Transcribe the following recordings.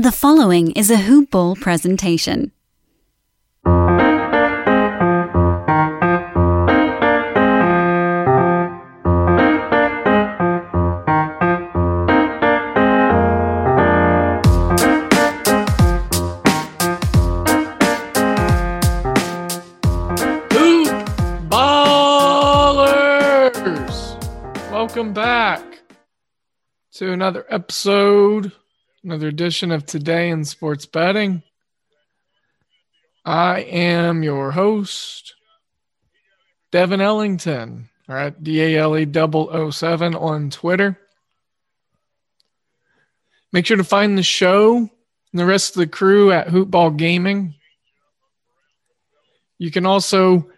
The following is a Hoop Ball presentation. Welcome back to another episode, another edition of Today in Sports Betting. I am your host, Devin Ellington, all right, D A L E 007 on Twitter. Make sure to find the show and the rest of the crew at Hoopball Gaming. You can also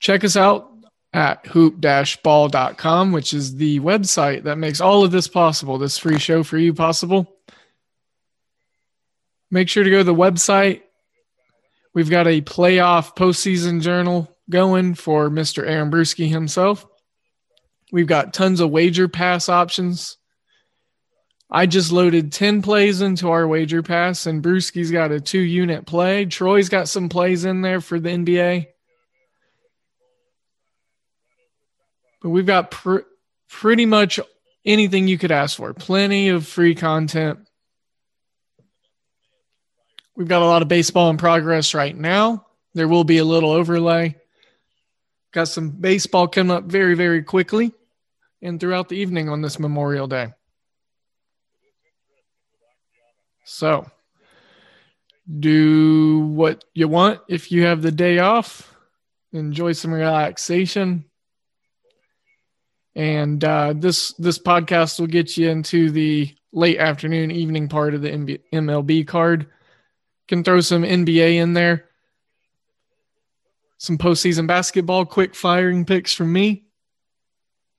check us out at hoop-ball.com, which is the website that makes all of this possible, this free show for you possible. Make sure to go to the website. We've got a playoff postseason journal going for Mr. Aaron Bruski himself. We've got tons of wager pass options. I just loaded 10 plays into our wager pass, and Bruski's got a two unit play. Troy's got some plays in there for the NBA. But we've got pr- pretty much anything you could ask for. Plenty of free content. We've got a lot of baseball in progress right now. There will be a little overlay. Got some baseball coming up very, very quickly and throughout the evening on this Memorial Day. So, do what you want if you have the day off. Enjoy some relaxation. And uh, this this podcast will get you into the late afternoon, evening part of the MLB card. Can throw some NBA in there, some postseason basketball, quick firing picks from me.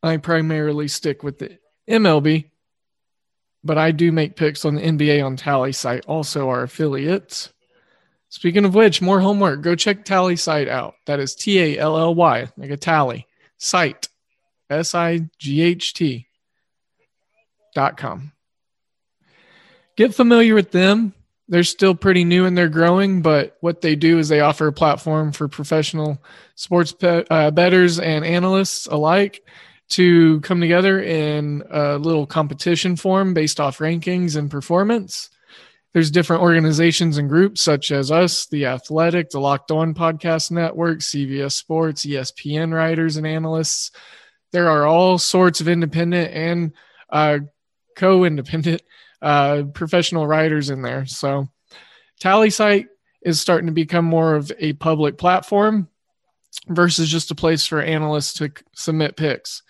I primarily stick with the MLB, but I do make picks on the NBA on TallySight, also our affiliates. Speaking of which, more homework. Go check TallySight out. That is T A L L Y, like a tally site. S I G H T dot com. Get familiar with them. They're still pretty new and they're growing, but what they do is they offer a platform for professional sports bet, uh, bettors and analysts alike to come together in a little competition form based off rankings and performance. There's different organizations and groups such as us, the Athletic, the Locked On Podcast Network, CBS Sports, ESPN writers and analysts there are all sorts of independent and uh, co-independent uh, professional writers in there. So TallySight is starting to become more of a public platform versus just a place for analysts to submit picks.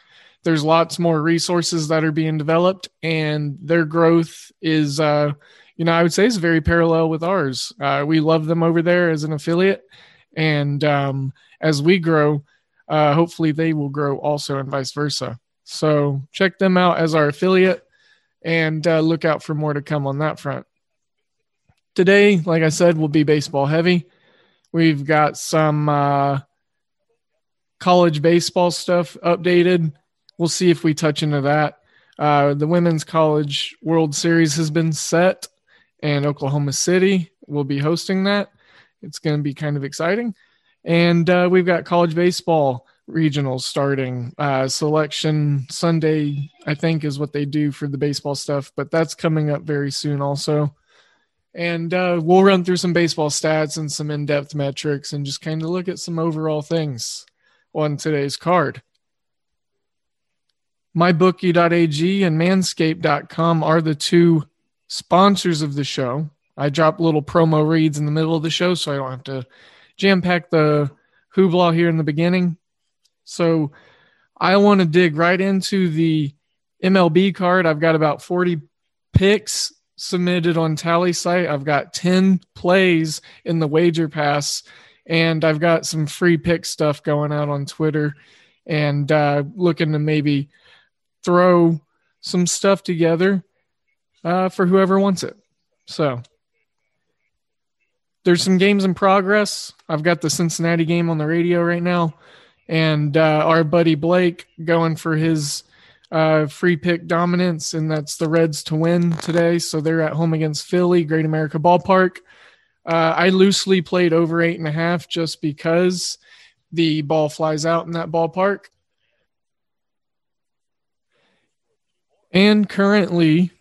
There's lots more resources that are being developed, and their growth is, uh, you know, I would say is very parallel with ours. Uh, we love them over there as an affiliate, and um, as we grow, uh, hopefully they will grow also and vice versa. So check them out as our affiliate and uh, look out for more to come on that front. Today, like I said, will be baseball heavy. We've got some uh, college baseball stuff updated. We'll see if we touch into that. Uh, the Women's College World Series has been set, and Oklahoma City will be hosting that. It's going to be kind of exciting. And uh, we've got college baseball regionals starting. Uh, selection Sunday, I think, is what they do for the baseball stuff, but that's coming up very soon also. And uh, we'll run through some baseball stats and some in depth metrics and just kind of look at some overall things on today's card. MyBookie.ag and Manscaped.com are the two sponsors of the show. I drop little promo reads in the middle of the show so I don't have to jam pack the hoopla here in the beginning. So I want to dig right into the MLB card. I've got about 40 picks submitted on TallySight. I've got 10 plays in the wager pass, and I've got some free pick stuff going out on Twitter and uh, looking to maybe throw some stuff together uh, for whoever wants it. So there's some games in progress. I've got the Cincinnati game on the radio right now, and uh, our buddy Blake going for his uh, free pick dominance, and that's the Reds to win today. So they're at home against Philly, Great America Ballpark. Uh, I loosely played over eight and a half just because the ball flies out in that ballpark. And currently,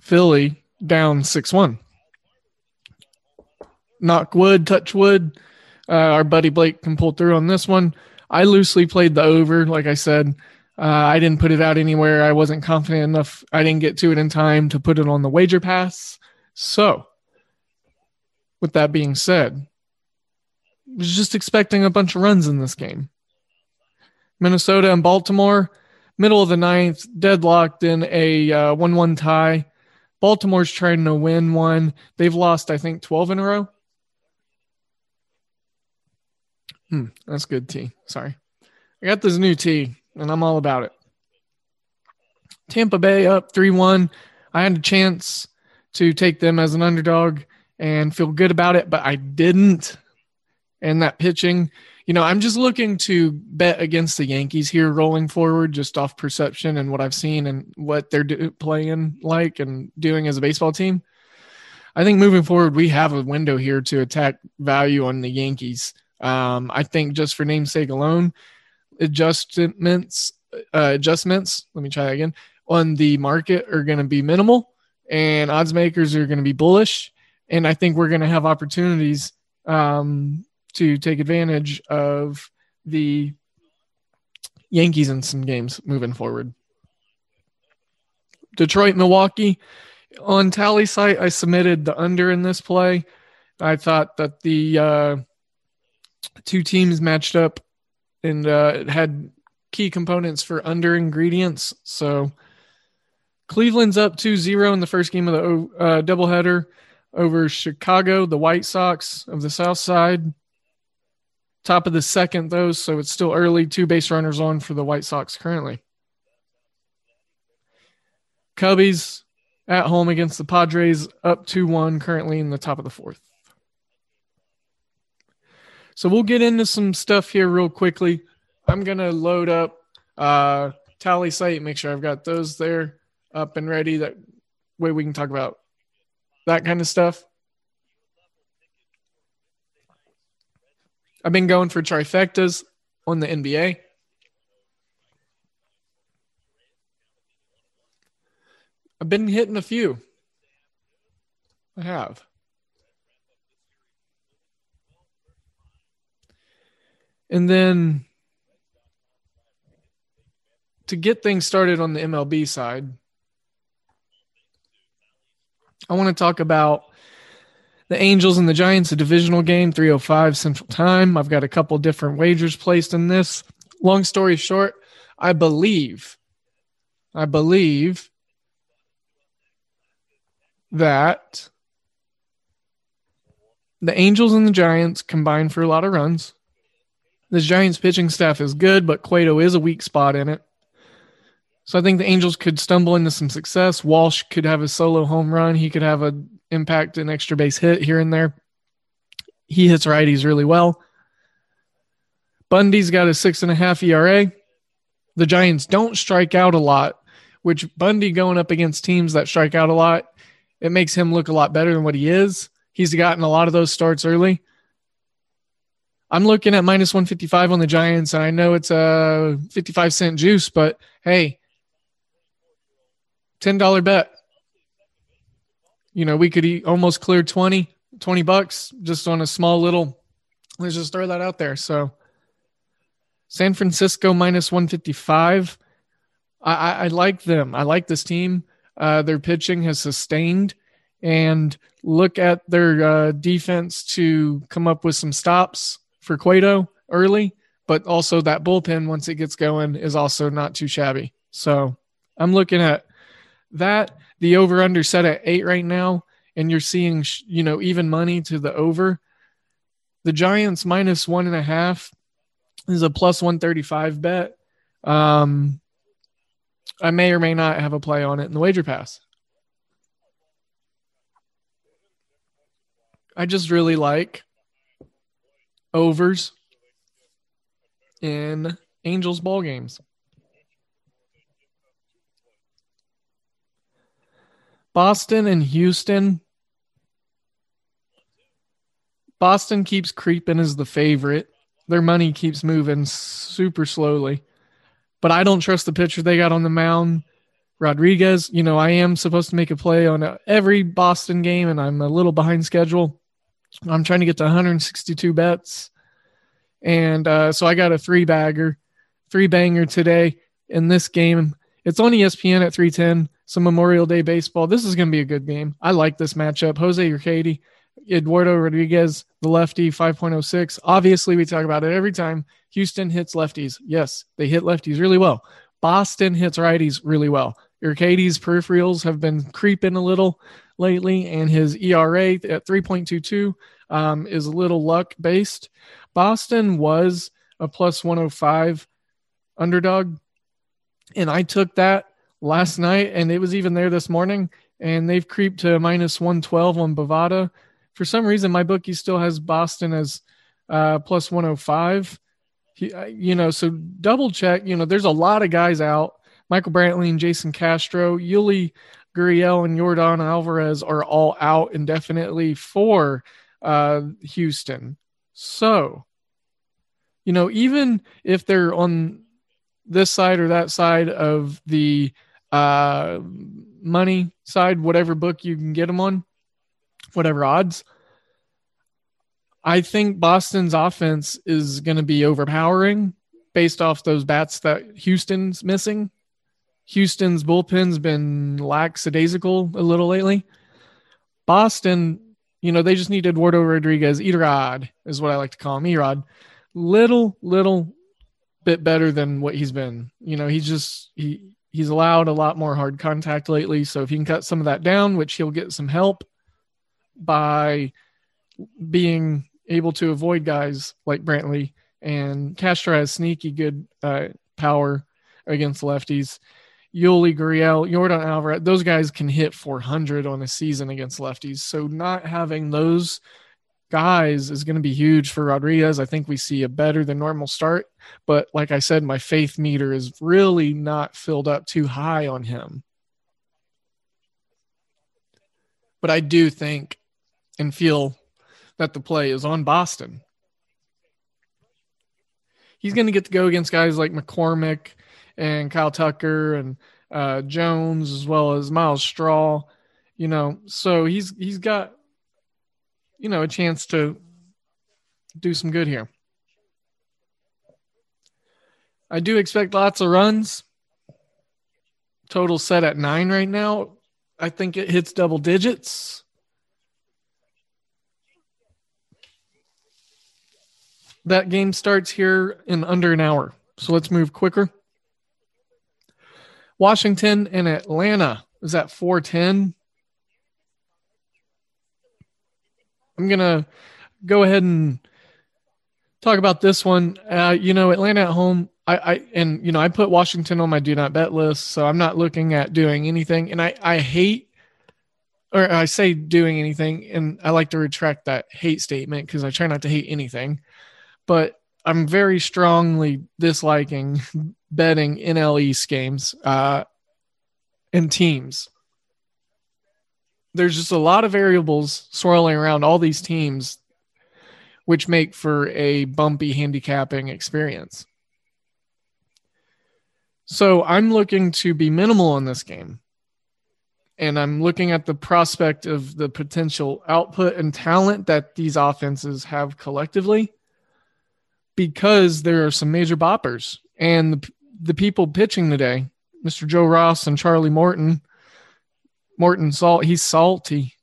Philly down 6 1. Knock wood, touch wood. Uh, our buddy Blake can pull through on this one. I loosely played the over, like I said. Uh, I didn't put it out anywhere. I wasn't confident enough. I didn't get to it in time to put it on the wager pass. So, with that being said, I was just expecting a bunch of runs in this game. Minnesota and Baltimore, middle of the ninth, deadlocked in a uh, 1 uh, 1 tie. Baltimore's trying to win one. They've lost, I think, 12 in a row. Hmm, that's good tea. Sorry. I got this new tea and I'm all about it. Tampa Bay up 3 1. I had a chance to take them as an underdog and feel good about it, but I didn't. And that pitching, you know, I'm just looking to bet against the Yankees here rolling forward, just off perception and what I've seen and what they're do- playing like and doing as a baseball team. I think moving forward, we have a window here to attack value on the Yankees. Um, I think just for namesake alone, adjustments uh, adjustments let me try that again on the market are going to be minimal and odds makers are going to be bullish. And i think we're going to have opportunities um, to take advantage of the yankees in some games moving forward. Detroit milwaukee on TallySight i submitted the under in this play. I thought that the uh, two teams matched up and uh, it had key components for under ingredients. So Cleveland's up 2-0 in the first game of the uh, doubleheader over Chicago, the White Sox of the South Side. Top of the second, though, so it's still early. Two base runners on for the White Sox currently. Cubbies at home against the Padres, up 2 1, currently in the top of the fourth. So we'll get into some stuff here real quickly. I'm gonna load up uh, TallySight, make sure I've got those there up and ready. That way we can talk about that kind of stuff. I've been going for trifectas on the NBA. I've been hitting a few. I have. And then to get things started on the MLB side, I want to talk about the Angels and the Giants, a divisional game, 305 Central Time. I've got a couple different wagers placed in this. Long story short, I believe, I believe that the Angels and the Giants combine for a lot of runs. The Giants pitching staff is good, but Cueto is a weak spot in it. So I think the Angels could stumble into some success. Walsh could have a solo home run. He could have an impact, an extra base hit here and there. He hits righties really well. Bundy's got a six and a half ERA. The Giants don't strike out a lot, which Bundy going up against teams that strike out a lot, it makes him look a lot better than what he is. He's gotten a lot of those starts early. I'm looking at minus 155 on the Giants, and I know it's a 55 cent juice, but hey, $10 bet. You know, we could eat almost clear 20, 20 bucks just on a small little, let's just throw that out there. So San Francisco minus 155. I, I, I like them. I like this team. Uh, their pitching has sustained and look at their uh, defense to come up with some stops for Cueto early, but also that bullpen once it gets going is also not too shabby. So I'm looking at that. the over under set at eight right now, and you're seeing, you know, even money to the over. The Giants minus one and a half is a plus 135 bet. Um, I may or may not have a play on it in the wager pass. I just really like overs in Angels ball games. Boston and Houston. Boston keeps creeping as the favorite. Their money keeps moving super slowly. But I don't trust the pitcher they got on the mound. Rodriguez, you know, I am supposed to make a play on every Boston game, and I'm a little behind schedule. I'm trying to get to 162 bets. And uh, so I got a three bagger, three banger today in this game. It's on ESPN at 310. Some Memorial Day baseball. This is going to be a good game. I like this matchup. Jose Urquidy, Eduardo Rodriguez, the lefty, 5.06. Obviously, we talk about it every time. Houston hits lefties. Yes, they hit lefties really well. Boston hits righties really well. Urquidy's peripherals have been creeping a little lately, and his ERA at 3.22 um, is a little luck based. Boston was a plus 105 underdog, and I took that last night, and it was even there this morning, and they've creeped to minus 112 on Bovada. For some reason, my bookie still has Boston as uh, plus 105. He, uh, you know, so double check. You know, there's a lot of guys out. Michael Brantley and Jason Castro, Yuli Gurriel and Yordan Alvarez are all out indefinitely for uh, Houston. So, you know, even if they're on this side or that side of the uh, money side, whatever book you can get them on, whatever odds, I think Boston's offense is going to be overpowering based off those bats that Houston's missing. Houston's bullpen's been lackadaisical a little lately. Boston, you know, they just need Eduardo Rodriguez, Erod is what I like to call him, Erod. Little, little bit better than what he's been. You know, he's just he he's allowed a lot more hard contact lately. So if you can cut some of that down, which he'll get some help by being able to avoid guys like Brantley and Castro has sneaky good uh, power against lefties. Yuli Gurriel, Yordan Alvarez, those guys can hit 400 on a season against lefties. So not having those guys is going to be huge for Rodriguez. I think we see a better than normal start. But like I said, my faith meter is really not filled up too high on him. But I do think and feel that the play is on Boston. He's going to get to go against guys like McCormick and Kyle Tucker and uh, Jones as well as Myles Straw. You know, so he's he's got you know a chance to do some good here. I do expect lots of runs. Total set at nine right now. I think it hits double digits. That game starts here in under an hour. So let's move quicker. Washington and Atlanta is at 410. I'm going to go ahead and talk about this one. Uh, you know, Atlanta at home, I, I, and you know, I put Washington on my do not bet list, so I'm not looking at doing anything. And I, I hate, or I say doing anything, and I like to retract that hate statement because I try not to hate anything. But I'm very strongly disliking betting NL East games uh, and teams. There's just a lot of variables swirling around all these teams, which make for a bumpy handicapping experience. So I'm looking to be minimal on this game. And I'm looking at the prospect of the potential output and talent that these offenses have collectively because there are some major boppers and the, the people pitching today, Mr. Joe Ross and Charlie Morton. Morton salt, he's salty.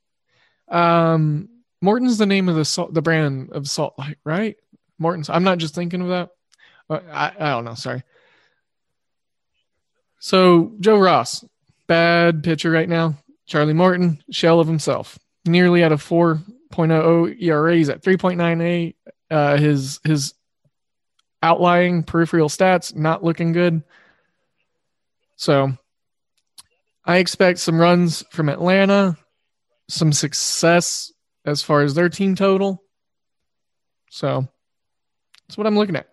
Um, Morton's the name of the salt, the brand of salt, light, right? Morton's. I'm not just thinking of that. Uh, I, I don't know. Sorry. So Joe Ross, bad pitcher right now. Charlie Morton, shell of himself, nearly at a 4.00 ERA. He's at 3.98. Uh, his his outlying peripheral stats not looking good. So I expect some runs from Atlanta, some success as far as their team total. So that's what I'm looking at.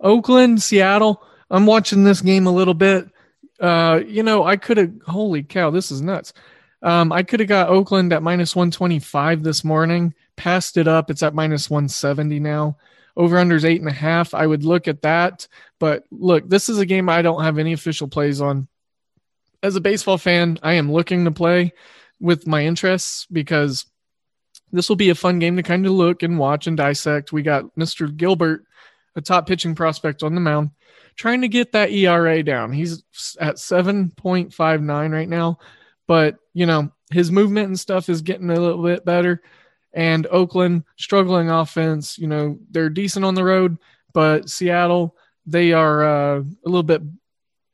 Oakland, Seattle. I'm watching this game a little bit. Uh, you know, I could have. Holy cow, this is nuts. Um, I could have got Oakland at minus 125 this morning. Passed it up. It's at minus 170 now. Over unders eight and a half. I would look at that. But look, this is a game I don't have any official plays on. As a baseball fan, I am looking to play with my interests because this will be a fun game to kind of look and watch and dissect. We got Mr. Gilbert, a top pitching prospect on the mound, trying to get that ERA down. He's at 7.59 right now, but you know, his movement and stuff is getting a little bit better. And Oakland struggling offense, you know, they're decent on the road, but Seattle, they are uh, a little bit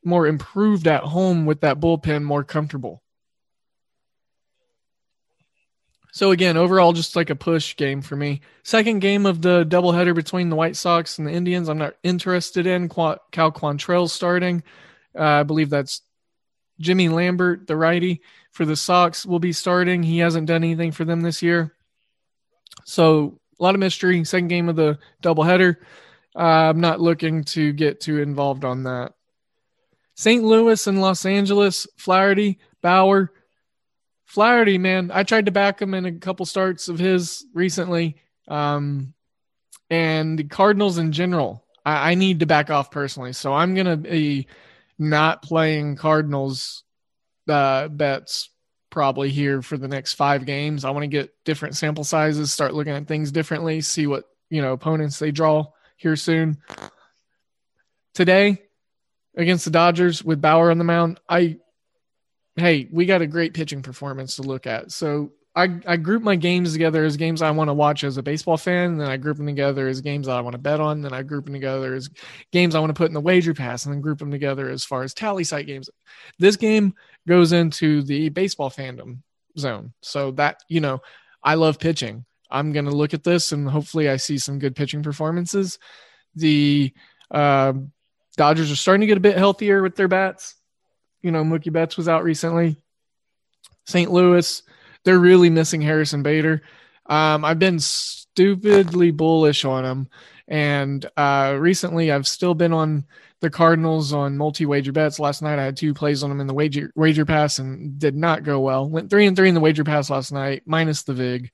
more improved at home with that bullpen, more comfortable. So again, overall, just like a push game for me. Second game of the doubleheader between the White Sox and the Indians. I'm not interested in Cal Quantrill starting. Uh, I believe that's Jimmy Lambert, the righty for the Sox, will be starting. He hasn't done anything for them this year. So a lot of mystery. Second game of the doubleheader. Uh, I'm not looking to get too involved on that. St. Louis and Los Angeles, Flaherty, Bauer. Flaherty, man, I tried to back him in a couple starts of his recently. Um, and the Cardinals in general, I, I need to back off personally. So I'm going to be not playing Cardinals uh, bets probably here for the next five games. I want to get different sample sizes, start looking at things differently, see what, you know, opponents they draw here soon. Today against the Dodgers with Bauer on the mound, I hey, we got a great pitching performance to look at. So I, I group my games together as games I want to watch as a baseball fan, and then I group them together as games I want to bet on. Then I group them together as games I want to put in the wager pass, and then group them together as far as TallySight games. This game goes into the baseball fandom zone. So that you know, I love pitching. I'm gonna look at this, and hopefully, I see some good pitching performances. The uh, Dodgers are starting to get a bit healthier with their bats you know, Mookie Betts was out recently. St. Louis, they're really missing Harrison Bader. Um, I've been stupidly bullish on him. And uh, recently, I've still been on the Cardinals on multi wager bets. Last night, I had two plays on them in the wager wager pass and did not go well. Went three and three in the wager pass last night, minus the vig.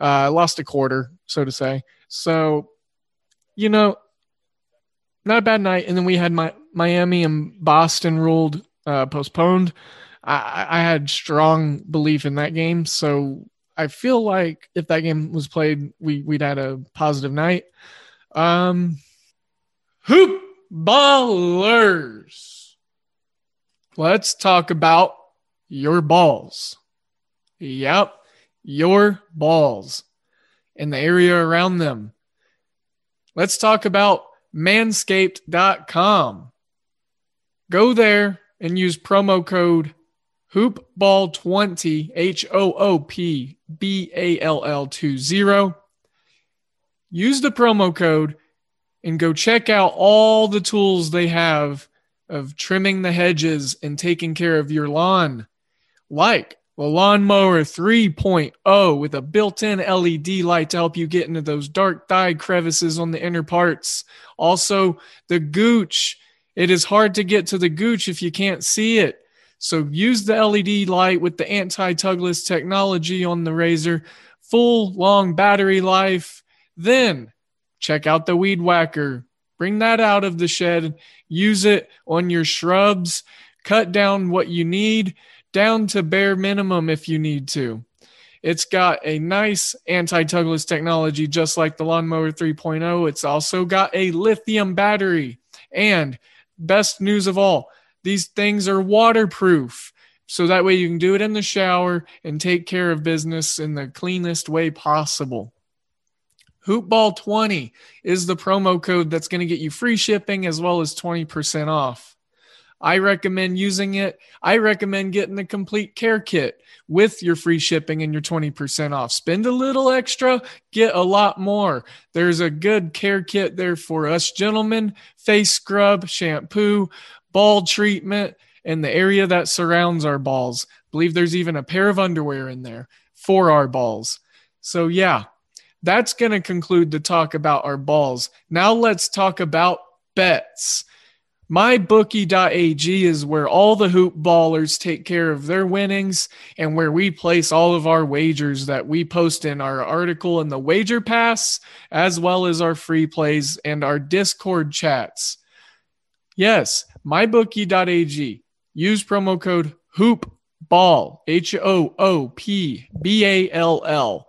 Uh, lost a quarter, so to say. So, you know, not a bad night. And then we had my Miami and Boston ruled uh, postponed. I, I had strong belief in that game, so I feel like if that game was played, we we'd had a positive night. Um, hoop ballers. Let's talk about your balls. Yep, your balls and the area around them. Let's talk about manscaped.com. Go there and use promo code hoopball20 H O O P B A L L 20. Use the promo code and go check out all the tools they have of trimming the hedges and taking care of your lawn, like the lawnmower 3.0 with a built-in LED light to help you get into those dark dyed crevices on the inner parts. Also, the Gooch it is hard to get to the gooch if you can't see it. So use the LED light with the anti-tugless technology on the razor, full long battery life. Then check out the weed whacker. Bring that out of the shed. Use it on your shrubs. Cut down what you need down to bare minimum if you need to. It's got a nice anti-tugless technology just like the lawnmower 3.0. It's also got a lithium battery and best news of all these things are waterproof. So that way you can do it in the shower and take care of business in the cleanest way possible. Hoopball20 is the promo code that's going to get you free shipping as well as 20% off. I recommend using it. I recommend getting the complete care kit with your free shipping and your 20% off. Spend a little extra, get a lot more. There's a good care kit there for us gentlemen face scrub, shampoo, ball treatment, and the area that surrounds our balls. believe there's even a pair of underwear in there for our balls. So, yeah, that's going to conclude the talk about our balls. Now, let's talk about bets. MyBookie.ag is where all the hoop ballers take care of their winnings and where we place all of our wagers that we post in our article in the Wager Pass, as well as our free plays and our Discord chats. Yes, MyBookie.ag. Use promo code HOOPBALL, H O O P B A L L.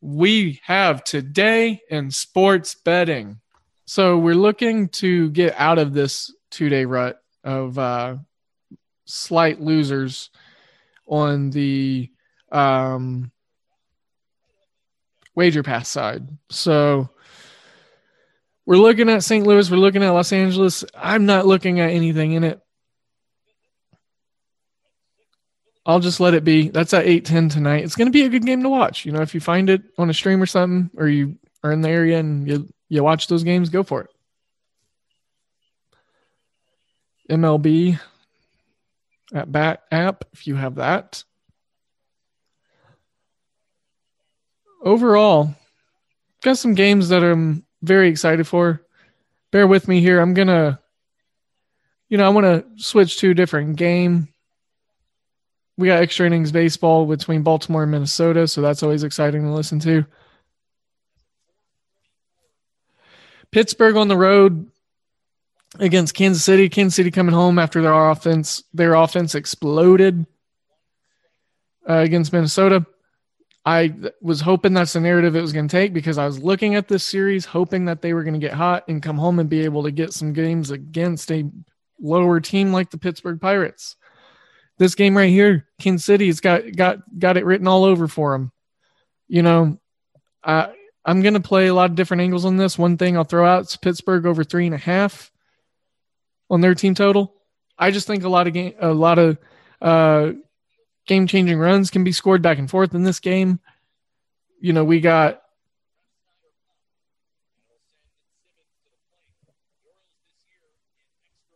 we have today in sports betting. So we're looking to get out of this two day rut of uh, slight losers on the um, wager pass side. So we're looking at St. Louis, we're looking at Los Angeles. I'm not looking at anything in it. I'll just let it be. That's at 8:10 tonight. It's going to be a good game to watch. You know, if you find it on a stream or something or you are in the area and you you watch those games, go for it. MLB at Bat app if you have that. Overall, got some games that I'm very excited for. Bear with me here. I'm to you know, I want to switch to a different game we got extra innings baseball between Baltimore and Minnesota, so that's always exciting to listen to. Pittsburgh on the road against Kansas City. Kansas City coming home after their offense their offense exploded uh, against Minnesota. I was hoping that's the narrative it was going to take because I was looking at this series hoping that they were going to get hot and come home and be able to get some games against a lower team like the Pittsburgh Pirates this game right here, Kansas City's got got got it written all over for them. You know, I I'm gonna play a lot of different angles on this. One thing I'll throw out is Pittsburgh over three and a half on their team total. I just think a lot of game a lot of uh, game changing runs can be scored back and forth in this game. You know, we got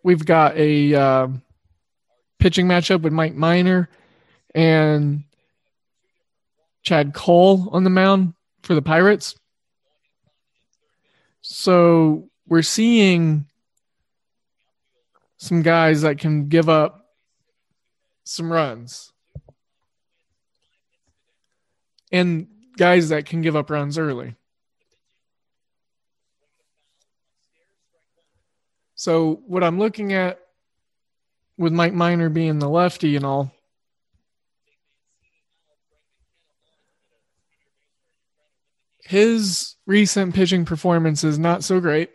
we've got a uh, pitching matchup with Mike Minor and Chad Kuhl on the mound for the Pirates. So we're seeing some guys that can give up some runs and guys that can give up runs early. So what I'm looking at with Mike Minor being the lefty and all. His recent pitching performance is not so great.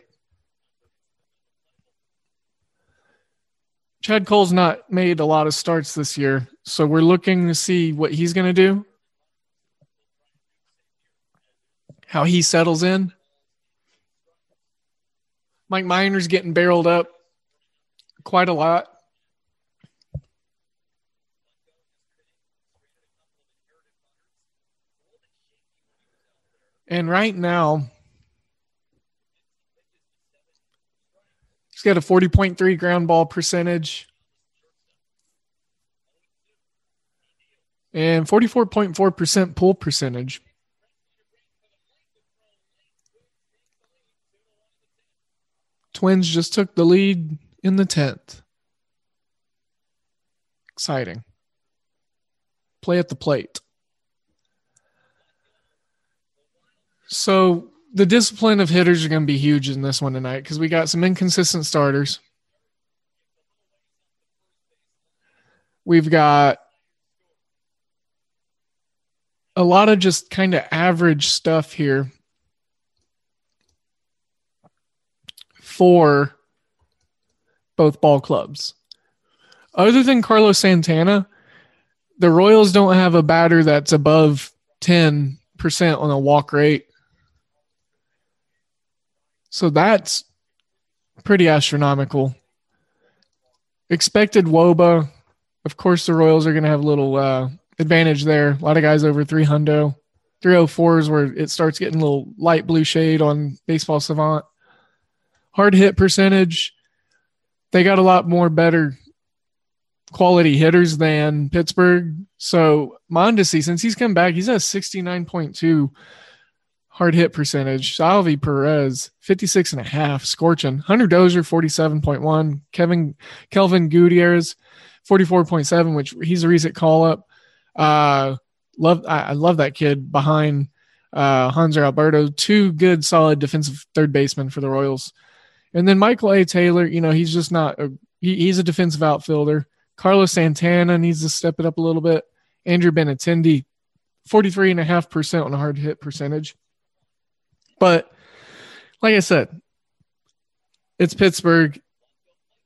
Chad Kuhl's not made a lot of starts this year, so we're looking to see what he's going to do, how he settles in. Mike Minor's getting barreled up quite a lot. And right now, he's got a 40.3 ground ball percentage and 44.4% pull percentage. Twins just took the lead in the 10th. Exciting. Play at the plate. So the discipline of hitters are going to be huge in this one tonight because we got some inconsistent starters. We've got a lot of just kind of average stuff here for both ball clubs. Other than Carlos Santana, the Royals don't have a batter that's above 10% on a walk rate. So that's pretty astronomical. Expected wOBA. Of course, the Royals are going to have a little uh, advantage there. A lot of guys over 300. 304s where it starts getting a little light blue shade on Baseball Savant. Hard hit percentage. They got a lot more better quality hitters than Pittsburgh. So Mondesi, since he's come back, he's at 69.2 hard hit percentage. Salvy Perez, 56 and a half, scorching. Hunter Dozier, 47.1. Kevin Kelvin Gutierrez, 44.7, which he's a recent call up. Uh, love I, I love that kid behind uh, Hanser Alberto. Two good, solid defensive third basemen for the Royals. And then Michael A. Taylor, you know, he's just not a he, he's a defensive outfielder. Carlos Santana needs to step it up a little bit. Andrew Benintendi, 43.5% on a hard hit percentage. But like I said, it's Pittsburgh.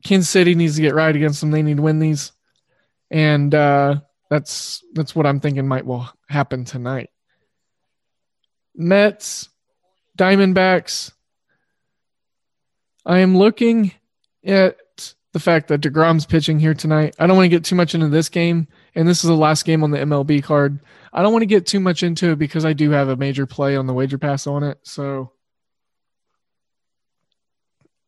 Kansas City needs to get right against them. They need to win these. And uh, that's that's what I'm thinking might will happen tonight. Mets, Diamondbacks. I am looking at the fact that DeGrom's pitching here tonight. I don't want to get too much into this game, and this is the last game on the MLB card. I don't want to get too much into it because I do have a major play on the wager pass on it. So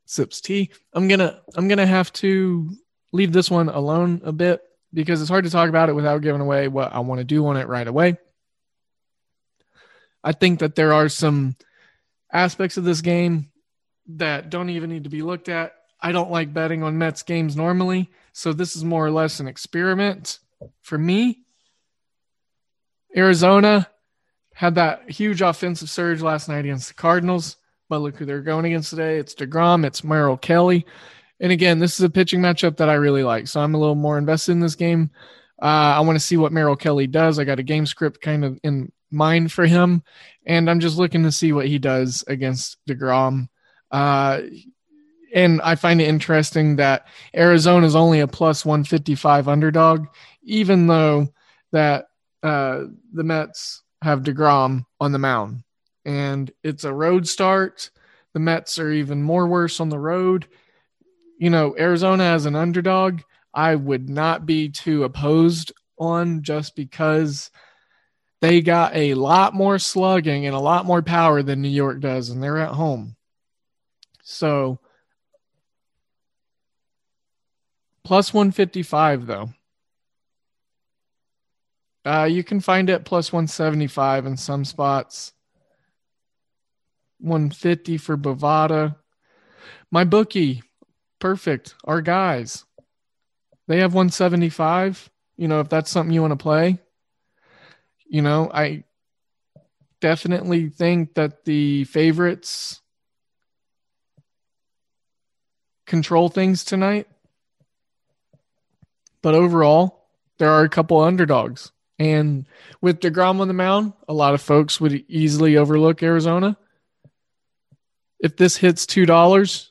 sips tea. I'm gonna I'm gonna have to leave this one alone a bit because it's hard to talk about it without giving away what I want to do on it right away. I think that there are some aspects of this game that don't even need to be looked at. I don't like betting on Mets games normally, so this is more or less an experiment for me. Arizona had that huge offensive surge last night against the Cardinals, but look who they're going against today. It's DeGrom, it's Merrill Kelly. And again, this is a pitching matchup that I really like. So I'm a little more invested in this game. Uh, I want to see what Merrill Kelly does. I got a game script kind of in mind for him, and I'm just looking to see what he does against DeGrom. Uh, and I find it interesting that Arizona is only a plus 155 underdog, even though that uh, the Mets have DeGrom on the mound. And it's a road start. The Mets are even more worse on the road you know, Arizona as an underdog, I would not be too opposed on just because they got a lot more slugging and a lot more power than New York does, and they're at home. So, plus 155, though. Uh, you can find it plus 175 in some spots. 150 for Bovada. My bookie, perfect. Our guys, they have 175. You know, if that's something you want to play, you know, I definitely think that the favorites control things tonight. But overall, there are a couple underdogs. And with DeGrom on the mound, a lot of folks would easily overlook Arizona. If this hits $2,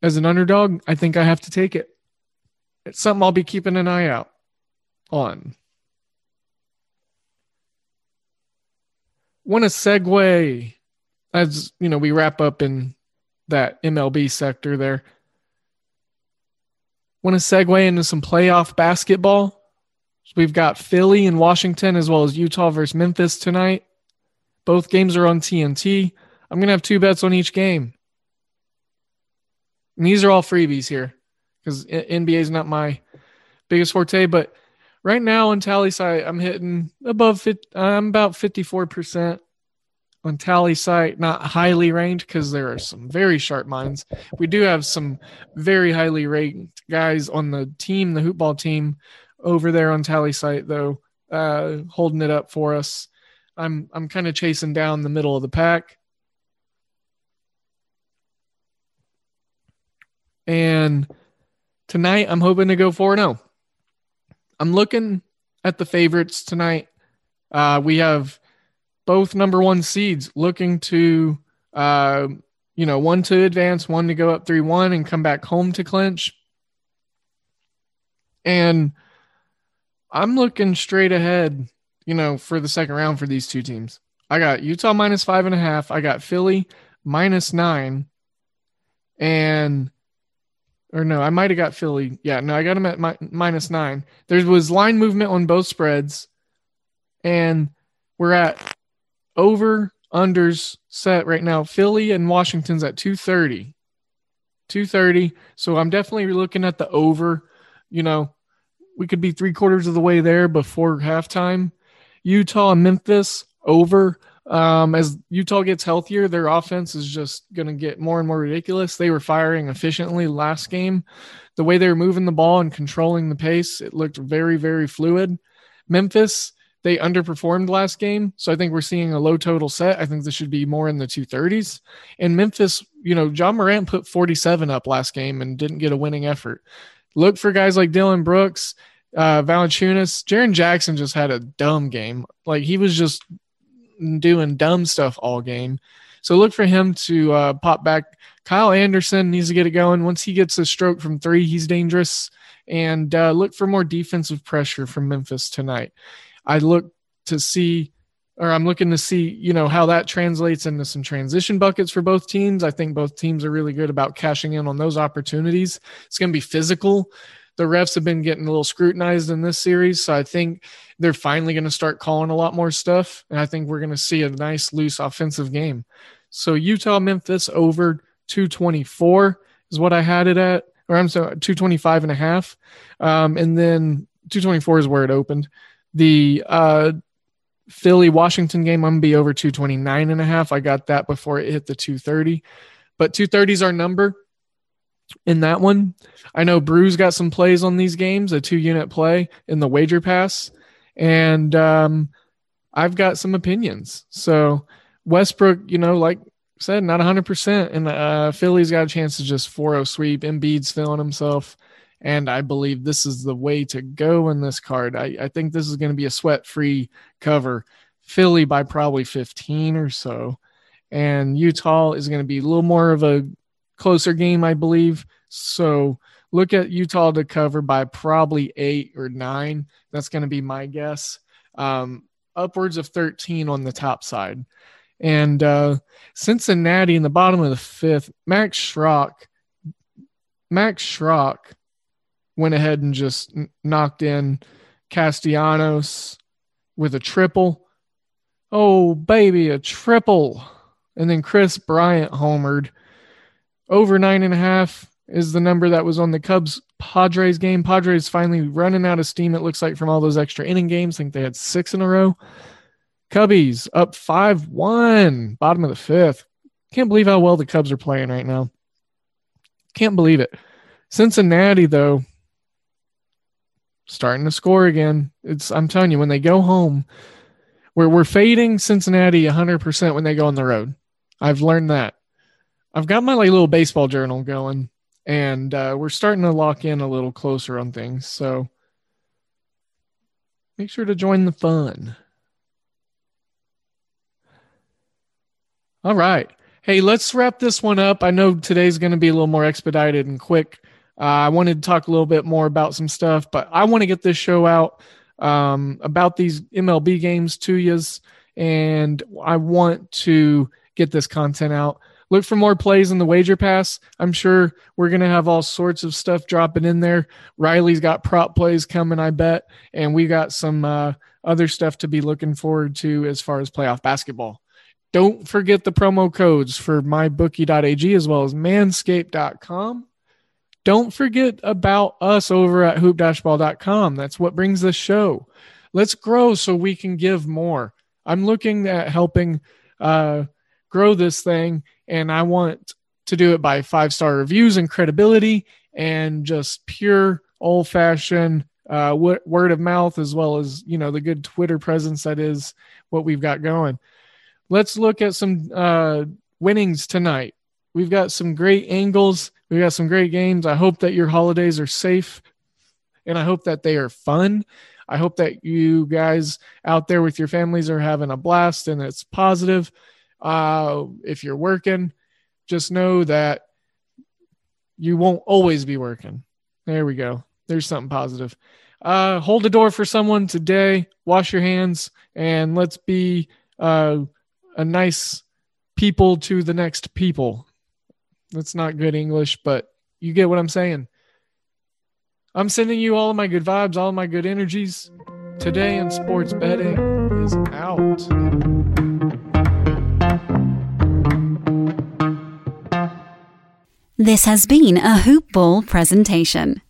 as an underdog, I think I have to take it. It's something I'll be keeping an eye out on. Want to segue as you know we wrap up in that MLB sector there. Want to segue into some playoff basketball? We've got Philly and Washington as well as Utah versus Memphis tonight. Both games are on TNT. I'm going to have two bets on each game. And these are all freebies here because NBA is not my biggest forte. But right now on TallySight, I'm hitting above, 50, I'm about 54% on TallySight not highly ranked because there are some very sharp minds. We do have some very highly ranked guys on the team, the hoopball team over there on TallySight though, uh, holding it up for us. I'm I'm kind of chasing down the middle of the pack. And tonight I'm hoping to go 4 0. I'm looking at the favorites tonight. Uh, we have both number one seeds looking to, uh, you know, one to advance, one to go up 3 1 and come back home to clinch. And I'm looking straight ahead, you know, for the second round for these two teams. I got Utah minus five and a half. I got Philly minus nine. And, or no, I might have got Philly. Yeah, no, I got them at mi- minus nine. There was line movement on both spreads. And we're at over unders set right now. Philly and Washington's at 230. 230. So I'm definitely looking at the over. You know, we could be three quarters of the way there before halftime. Utah and Memphis over. Um, as Utah gets healthier, their offense is just going to get more and more ridiculous. They were firing efficiently last game. The way they were moving the ball and controlling the pace, it looked very, very fluid. Memphis, they underperformed last game. So I think we're seeing a low total set. I think this should be more in the 230s. And Memphis, you know, John Morant put 47 up last game and didn't get a winning effort. Look for guys like Dillon Brooks, uh, Valanciunas. Jaren Jackson just had a dumb game. Like he was just doing dumb stuff all game. So look for him to uh, pop back. Kyle Anderson needs to get it going. Once he gets a stroke from three, he's dangerous. And uh, look for more defensive pressure from Memphis tonight. I look to see, or I'm looking to see, you know, how that translates into some transition buckets for both teams. I think both teams are really good about cashing in on those opportunities. It's going to be physical. The refs have been getting a little scrutinized in this series, so I think they're finally going to start calling a lot more stuff, and I think we're going to see a nice, loose offensive game. So Utah, Memphis over 224 is what I had it at, or I'm sorry, 225 and a half. Um, and then 224 is where it opened. The uh, Philly Washington game, I'm gonna be over 229 and a half. I got that before it hit the 230. But 230 is our number in that one. I know Bruce got some plays on these games, a two unit play in the wager pass. And um, I've got some opinions. So Westbrook, you know, like said, not 100%. And uh, Philly's got a chance to just 4 0 sweep. Embiid's feeling himself. And I believe this is the way to go in this card. I, I think this is going to be a sweat free cover. Philly by probably 15 or so. And Utah is going to be a little more of a closer game, I believe. So look at Utah to cover by probably eight or nine. That's going to be my guess. Um, upwards of 13 on the top side. And uh, Cincinnati in the bottom of the fifth, Max Schrock. Max Schrock went ahead and just knocked in Castellanos with a triple. Oh, baby, a triple. And then Kris Bryant homered. Over nine and a half is the number that was on the Cubs Padres game. Padres finally running out of steam, it looks like, from all those extra inning games. I think they had six in a row. Cubbies up 5 1, bottom of the fifth. Can't believe how well the Cubs are playing right now. Can't believe it. Cincinnati, though, starting to score again. It's I'm telling you, when they go home, we're we're fading Cincinnati 100% when they go on the road. I've learned that. I've got my little baseball journal going, and uh, we're starting to lock in a little closer on things. So make sure to join the fun. All right. Hey, let's wrap this one up. I know today's going to be a little more expedited and quick. Uh, I wanted to talk a little bit more about some stuff, but I want to get this show out um, about these MLB games to you, and I want to get this content out. Look for more plays in the wager pass. I'm sure we're going to have all sorts of stuff dropping in there. Riley's got prop plays coming, I bet, and we got some uh, other stuff to be looking forward to as far as playoff basketball. Don't forget the promo codes for mybookie.ag as well as manscaped.com. Don't forget about us over at hoop-ball.com. That's what brings this show. Let's grow so we can give more. I'm looking at helping uh, grow this thing, and I want to do it by five star reviews and credibility and just pure old fashioned uh, word of mouth, as well as you know the good Twitter presence that is what we've got going let's look at some uh, winnings tonight. We've got some great angles. We've got some great games. I hope that your holidays are safe and I hope that they are fun. I hope that you guys out there with your families are having a blast and it's positive. Uh, if you're working, just know that you won't always be working. There we go. There's something positive. Uh, hold the door for someone today. Wash your hands and let's be uh, a nice people to the next people. That's not good English, but you get what I'm saying. I'm sending you all of my good vibes, all of my good energies. Today in sports betting is out. This has been a Hoop Ball presentation.